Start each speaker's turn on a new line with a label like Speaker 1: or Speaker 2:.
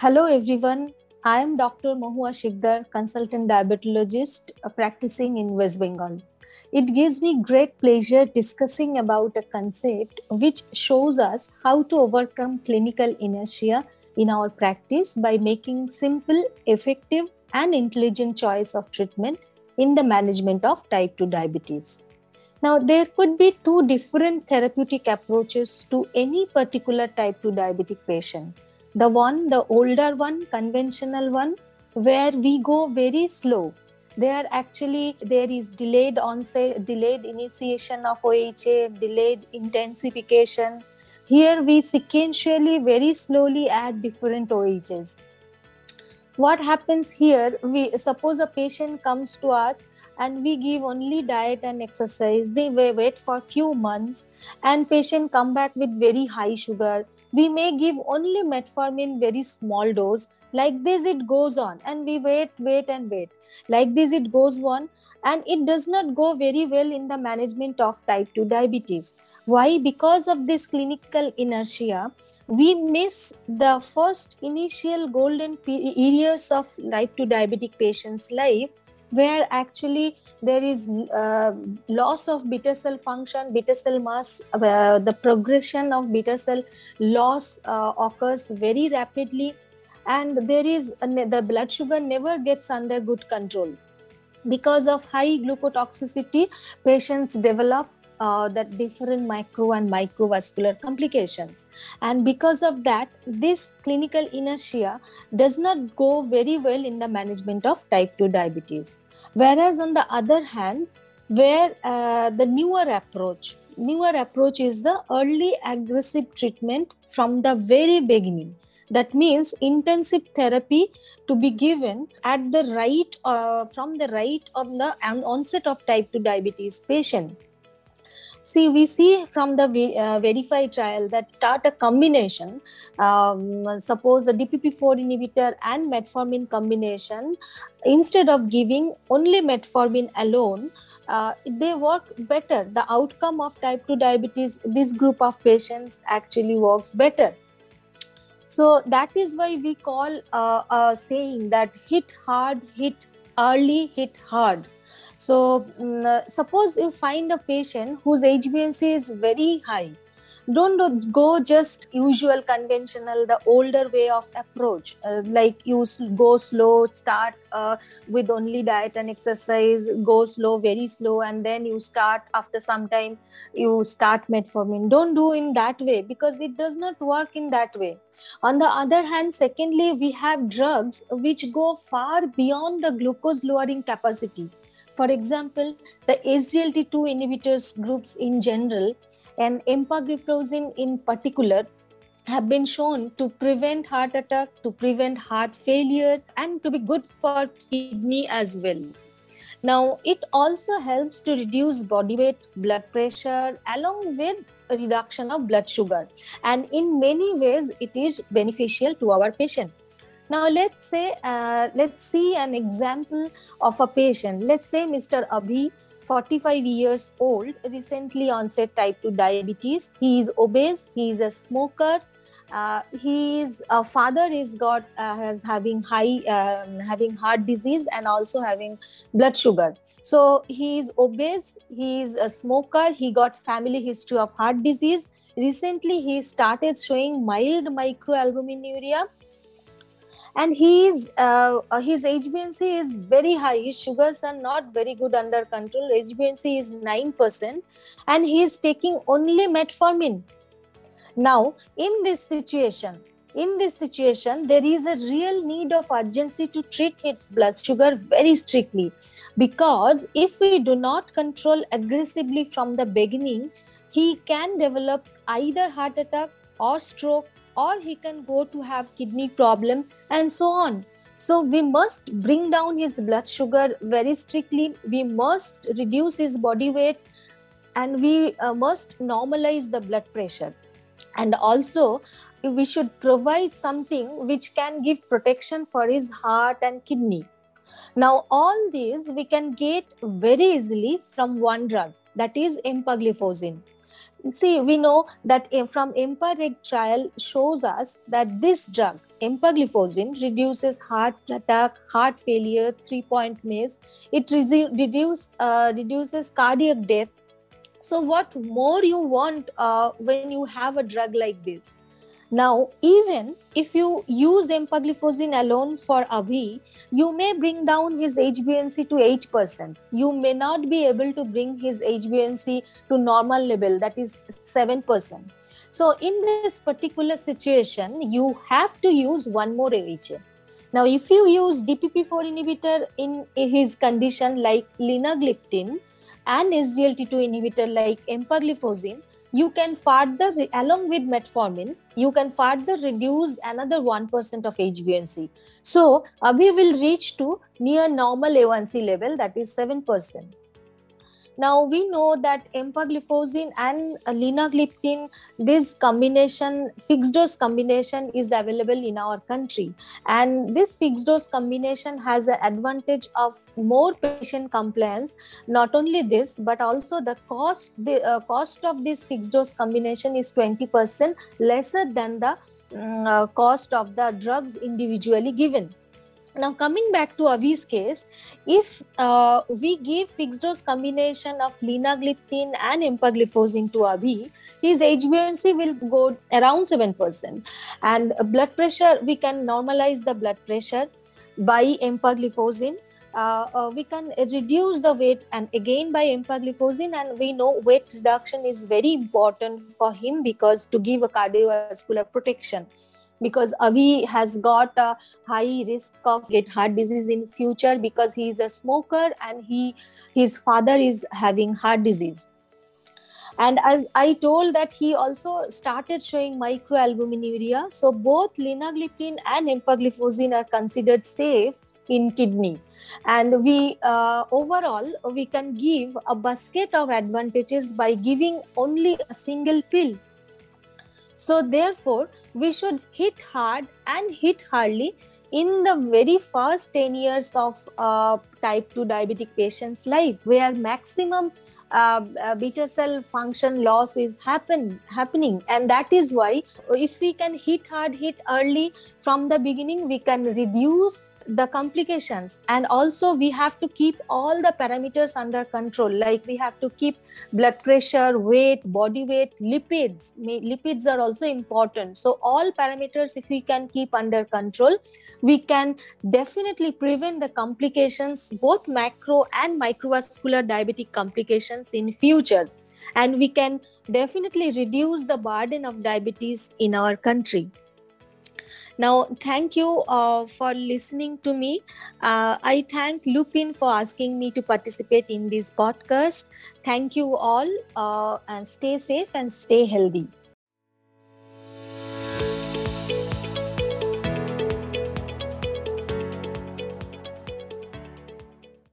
Speaker 1: hello everyone. I am Dr. Mahuya Sikdar, consultant diabetologist uh, practicing in West Bengal. It gives me great pleasure discussing about a concept which shows us how to overcome clinical inertia in our practice by making simple, effective, and intelligent choice of treatment in the management of type 2 diabetes. Now, there could be two different therapeutic approaches to any particular type 2 diabetic patient. The one, the older one, conventional one, where we go very slow. There actually there is delayed onset, delayed initiation of OHA, delayed intensification. Here we sequentially very slowly add different OHs. What happens here? We suppose a patient comes to us and we give only diet and exercise they wait for few months and patient come back with very high sugar we may give only metformin very small dose like this it goes on and we wait wait and wait. Like this it goes on and it does not go very well in the management of type 2 diabetes. Why? Because of this clinical inertia we miss the first initial golden years of type 2 diabetic patients life where actually there is uh, loss of beta cell function beta cell mass uh, the progression of beta cell loss uh, occurs very rapidly. And there is the blood sugar never gets under good control. Because of high glucotoxicity patients develop uh, that different macro and microvascular complications. And because of that this clinical inertia does not go very well in the management of type 2 diabetes. Whereas on the other hand where uh, the newer approach newer approach is the early aggressive treatment from the very beginning. That means intensive therapy to be given at the right uh, from the right of the onset of type 2 diabetes patient See, we see from the uh, Verify trial that start a combination, um, suppose a DPP4 inhibitor and metformin combination, instead of giving only metformin alone, uh, they work better. The outcome of type 2 diabetes, this group of patients actually works better. So that is why we call uh, a saying that hit hard, hit early, hit hard so, um, suppose you find a patient whose HbA1c is very high, don't go just usual conventional the older way of approach. Uh, like you go slow start uh, with only diet and exercise go slow very slow and then you start after some time you start metformin. Don't do in that way because it does not work in that way. On the other hand secondly we have drugs which go far beyond the glucose lowering capacity for example, the SGLT2 inhibitors groups in general and empagliflozin in particular have been shown to prevent heart attack, to prevent heart failure, and to be good for kidney as well. Now, it also helps to reduce body weight, blood pressure, along with reduction of blood sugar. And in many ways, it is beneficial to our patient. Now let's say uh, let's see an example of a patient. Let's say Mr. Abhi, 45 years old, recently onset type 2 diabetes. He is obese. He is a smoker. Uh, his uh, father is got uh, has having high um, having heart disease and also having blood sugar so he is obese he is a smoker he got family history of heart disease recently he started showing mild microalbuminuria and his uh, uh his HbA1c is very high. His sugars are not very good under control. HbA1c is nine percent, and he is taking only metformin. Now, in this situation, in this situation, there is a real need of urgency to treat his blood sugar very strictly, because if we do not control aggressively from the beginning, he can develop either heart attack or stroke or he can go to have kidney problem and so on. So we must bring down his blood sugar very strictly. We must reduce his body weight and we uh, must normalize the blood pressure. And also we should provide something which can give protection for his heart and kidney. Now all these we can get very easily from one drug that is empagliflozin see we know that from EMPA-REG trial shows us that this drug empagliflozin reduces heart attack, heart failure, three-point MACE. It reduce, uh, reduces cardiac death. So, what more you want uh, when you have a drug like this? Now, even if you use empagliflozin alone for Abhi, you may bring down his HbA1c to 8%. You may not be able to bring his HbA1c to normal level, that is 7%. So, in this particular situation, you have to use one more OHA. Now, if you use DPP4 inhibitor in his condition like linagliptin and SGLT2 inhibitor like empagliflozin, you can further along with metformin you can further reduce another 1% of hbA1c so abhi will reach to near normal a1c level that is 7% now we know that empagliflozin and linagliptin, this combination, fixed dose combination, is available in our country, and this fixed dose combination has an advantage of more patient compliance. Not only this, but also the cost. The uh, cost of this fixed dose combination is twenty percent lesser than the um, uh, cost of the drugs individually given now coming back to Abhi's case, if uh, we give fixed dose combination of linagliptin and empagliflozin to Avi, his HbA1c will go around 7%. And blood pressure, we can normalize the blood pressure by empagliflozin. Uh, uh, we can reduce the weight and again by empagliflozin and we know weight reduction is very important for him because to give a cardiovascular protection because Abhi has got a high risk of get heart disease in future because he is a smoker and he his father is having heart disease. And as i told that he also started showing microalbuminuria so both linagliptin and empagliflozin are considered safe in kidney. And we uh, overall we can give a basket of advantages by giving only a single pill so, therefore, we should hit hard and hit hardly in the very first 10 years of uh, type 2 diabetic patient's life, where maximum uh, uh, beta cell function loss is happen happening. And that is why if we can hit hard hit early from the beginning we can reduce the complications. And also we have to keep all the parameters under control. Like we have to keep blood pressure weight body weight lipids. Lipids are also important. So all parameters if we can keep under control we can definitely prevent the complications both macro and microvascular diabetic complications in future. And we can definitely reduce the burden of diabetes in our country now, thank you uh, for listening to me. Uh, I thank Lupin for asking me to participate in this podcast. Thank you all uh, and stay safe and stay healthy.